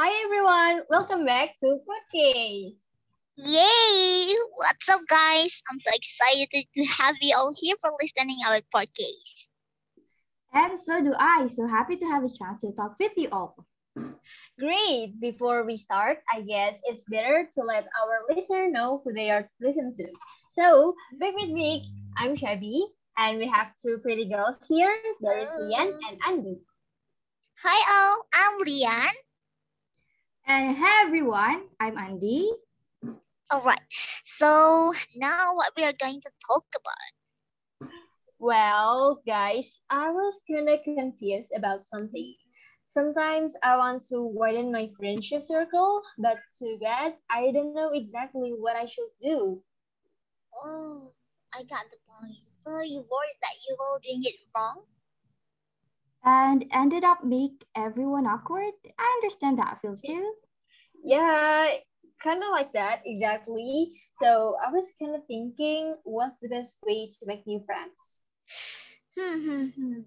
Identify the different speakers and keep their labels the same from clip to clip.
Speaker 1: Hi everyone, welcome back to Podcast.
Speaker 2: Yay! What's up, guys? I'm so excited to have you all here for listening our podcast.
Speaker 3: And so do I. So happy to have a chance to talk with you all.
Speaker 1: Great. Before we start, I guess it's better to let our listener know who they are listening to. So, back with me, I'm Shabby, and we have two pretty girls here. There is Lian and Andy.
Speaker 2: Hi, all. I'm Lian.
Speaker 3: And hey everyone, I'm Andy.
Speaker 2: All right. So now what we are going to talk about.
Speaker 1: Well, guys, I was kind of confused about something. Sometimes I want to widen my friendship circle, but too bad I don't know exactly what I should do.
Speaker 2: Oh, I got the point. So you worried that you will doing it wrong?
Speaker 3: And ended up make everyone awkward. I understand that feels too.
Speaker 1: Yeah, kind of like that, exactly. So I was kind of thinking, what's the best way to make new friends?
Speaker 2: Hmm, hmm, hmm.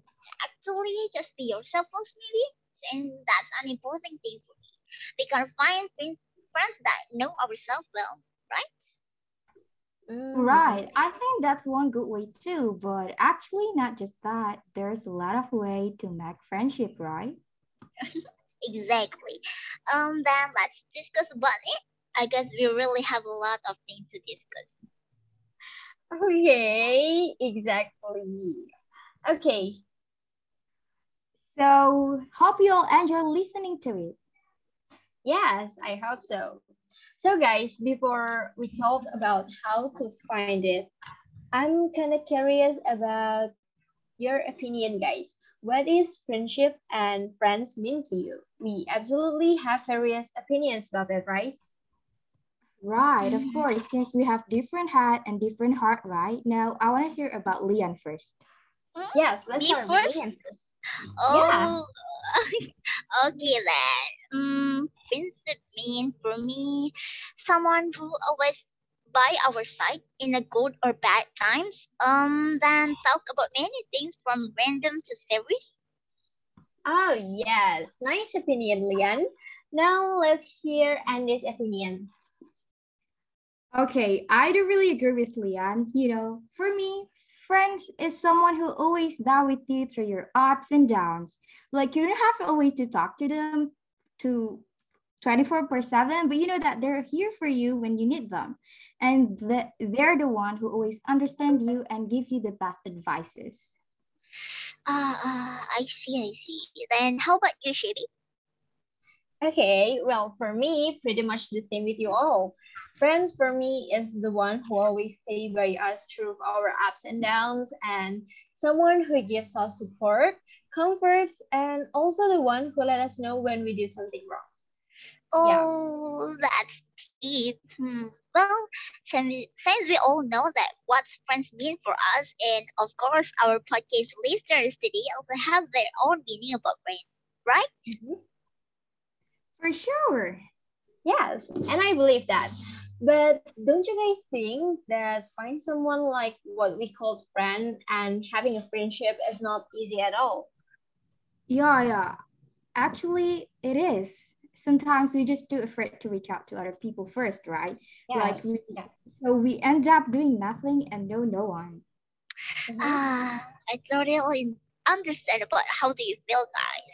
Speaker 2: Actually, just be yourself first, maybe. And that's an important thing for me. We can find friends that know ourselves well, right?
Speaker 1: Mm.
Speaker 3: Right. I think that's one good way too. But actually, not just that. There's a lot of way to make friendship, right?
Speaker 2: exactly. Um. Then let's discuss about it. I guess we really have a lot of things to discuss.
Speaker 1: Okay, exactly. Okay.
Speaker 3: So hope you all enjoy listening to it.
Speaker 1: Yes, I hope so. So guys, before we talk about how to find it, I'm kind of curious about your opinion, guys. What is friendship and friends mean to you? We absolutely have various opinions about it, right?
Speaker 3: Right, of course, since we have different hat and different heart, right? Now, I want to hear about Leon first.
Speaker 1: Yes, let's
Speaker 2: Me
Speaker 1: start with
Speaker 2: first?
Speaker 1: Lian first.
Speaker 2: Oh, okay then. Um, friendship mean for me someone who always by our side in the good or bad times. Um, then talk about many things from random to serious.
Speaker 1: Oh, yes. Nice opinion, Lian. Now let's hear Andy's opinion.
Speaker 3: Okay, I do really agree with Lian. You know, for me, friends is someone who always there with you through your ups and downs. Like you don't have always to talk to them to 24 per 7, but you know that they're here for you when you need them. And the, they're the one who always understand you and give you the best advices.
Speaker 2: Ah, uh, I see, I see. Then how about you, Shabby?
Speaker 1: Okay, well, for me, pretty much the same with you all. Friends for me is the one who always stay by us through our ups and downs and someone who gives us support, comforts, and also the one who let us know when we do something wrong.
Speaker 2: Oh, that's deep. Hmm. Well, since we, since we all know that what friends mean for us, and of course, our podcast listeners today also have their own meaning about friends, right?
Speaker 3: For sure.
Speaker 1: Yes, and I believe that. But don't you guys think that find someone like what we call friend and having a friendship is not easy at all?
Speaker 3: Yeah, yeah. Actually, it is. Sometimes we just too afraid to reach out to other people first, right?
Speaker 1: Yes.
Speaker 3: Like we,
Speaker 1: yeah.
Speaker 3: so we end up doing nothing and know no one.
Speaker 1: Mhm.
Speaker 2: Ah, I totally understand about how do you feel, guys.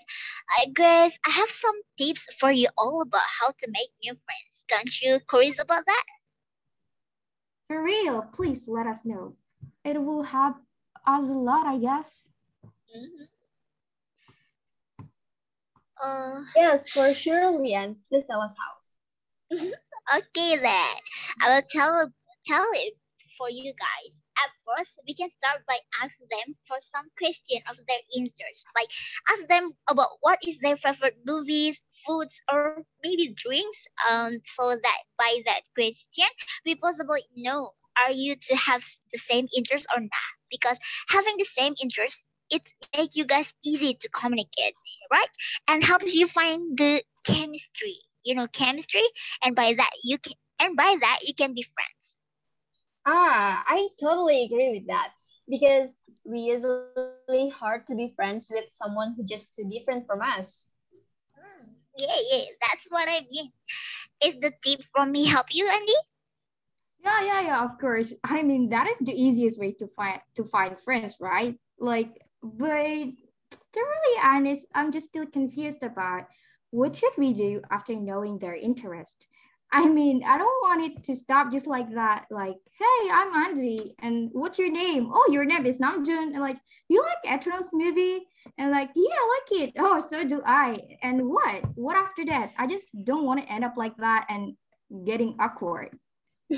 Speaker 2: I guess I have some tips for you all about how to make new friends. Don't you curious about that?
Speaker 3: For real, please let us know. It will help us a lot, I guess.
Speaker 2: Mhm. Uh,
Speaker 1: Yes, for sure, Lian. Please tell us how.
Speaker 2: Okay then, I will tell tell it for you guys. At first, we can start by asking them for some question of their interests. Like ask them about what is their favorite movies, foods, or maybe drinks. Um, so that by that question, we possibly know are you to have the same interest or not? Because having the same interest, it make you guys easy to communicate, right? And helps you find the chemistry. You know, chemistry and by that you can and by that you can be friends
Speaker 1: Ah, I totally agree with that because we usually hard to be friends with someone who just too different from us.
Speaker 2: Mm, yeah yeah that's what I mean. Is the tip from me help you, Andy?
Speaker 3: Yeah, yeah, yeah, of course. I mean, that is the easiest way to find to find friends, right? Like, but to really honest, I'm just still confused about what should we do after knowing their interest. I mean, I don't want it to stop just like that. Like, hey, I'm Andy, and what's your name? Oh, your name is Namjoon. And like, you like Eternals movie? And like, yeah, I like it. Oh, so do I. And what? What after that? I just don't want to end up like that and getting awkward.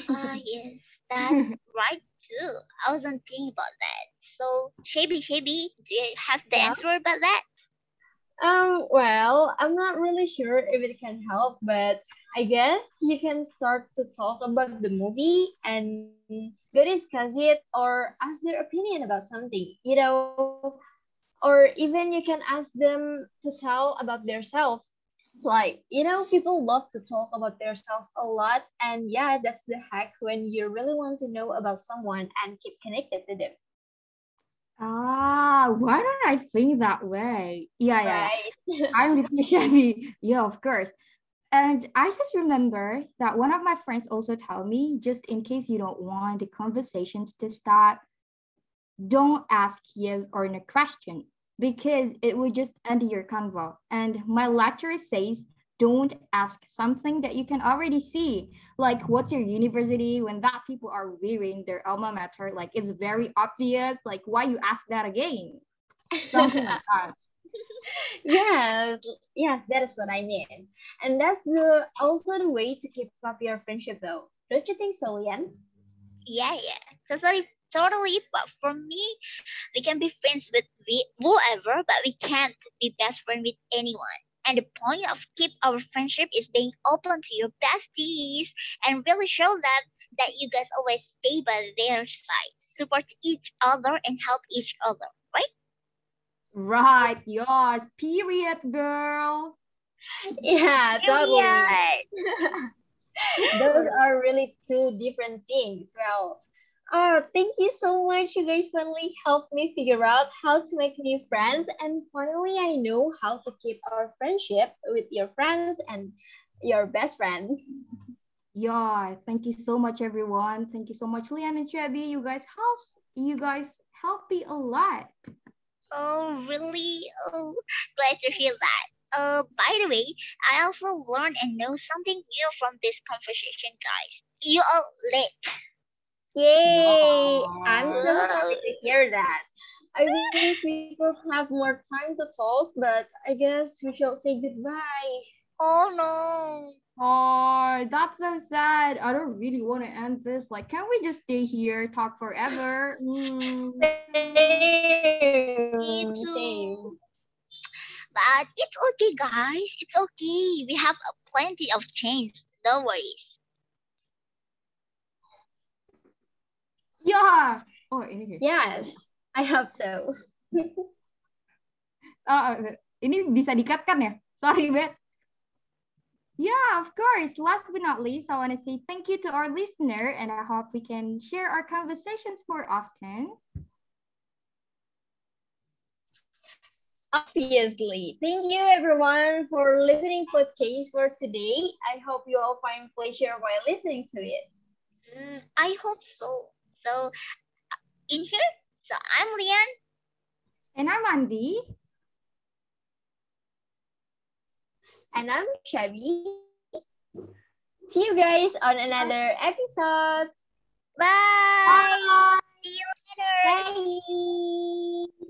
Speaker 2: Ah, yes, that's right too. I wasn't thinking about that. So, Shaby, Shaby, do you have the
Speaker 1: Yeah.
Speaker 2: answer about that?
Speaker 1: Um, well, I'm not really sure if it can help, but I guess you can start to talk about the movie and go discuss it or ask their opinion about something, you know, or even you can ask them to tell about themselves. Like, you know, people love to talk about themselves a lot, and yeah, that's the hack when you really want to know about someone and keep connected to them,
Speaker 3: Ah, why don't I think that way? Yeah, yeah.
Speaker 1: right?
Speaker 3: I'm you, Chevy. Yeah, of course. And I just remember that one of my friends also told me, just in case you don't want the conversations to stop, don't ask yes or no question because it will just end your convo. And my lecturer says, don't ask something that you can already see. Like, what's your university when that people are wearing their alma mater? Like, it's very obvious. Like, why you ask that again? Something like that.
Speaker 1: yes yes that is what i mean and that's the also the way to keep up your friendship though don't you think so lian
Speaker 2: Yeah, yeah, totally, totally. But for me, we can be friends with we, whoever, but we can't be best friend with anyone. And the point of keep our friendship is being open to your besties and really show them that you guys always stay by their side, support each other, and help each other. Right?
Speaker 3: Right, yours, period, girl.
Speaker 1: yeah totally those are really two different things well oh thank you so much you guys finally helped me figure out how to make new friends and finally i know how to keep our friendship with your friends and your best friend
Speaker 3: Yeah, thank you so much, everyone. Thank you so much, Lian and Chevy. You guys help, you guys help me a lot.
Speaker 2: Oh, really? Oh, glad to hear that. Uh, by the way, I also learned and know something new from this conversation, guys. You are late.
Speaker 1: Yay! I'm so happy to hear that. I wish we could have more time to talk, but I guess we shall say goodbye.
Speaker 2: Oh no.
Speaker 3: Oh, that's so sad. I don't really want to end this. Like, can we just stay here, talk forever? Mm.
Speaker 1: Same. Same.
Speaker 2: But it's okay, guys. It's okay. We have plenty of chance. No worries.
Speaker 3: Yeah. Oh, ini.
Speaker 1: Yes, I hope so.
Speaker 3: Ah, ini bisa dikat kan ya? Sorry, Bet. Yeah, of course. Last but not least, I want to say thank you to our listener, and I hope we can share our conversations more often.
Speaker 1: Obviously. Thank you everyone for listening podcast for today. I hope you all find pleasure while listening to it.
Speaker 2: Mm, I hope so. So in here, so I'm Leon.
Speaker 3: And I'm Andy.
Speaker 1: And I'm Chevy. See you guys on another episode.
Speaker 2: Bye. Bye. See you later.
Speaker 3: Bye.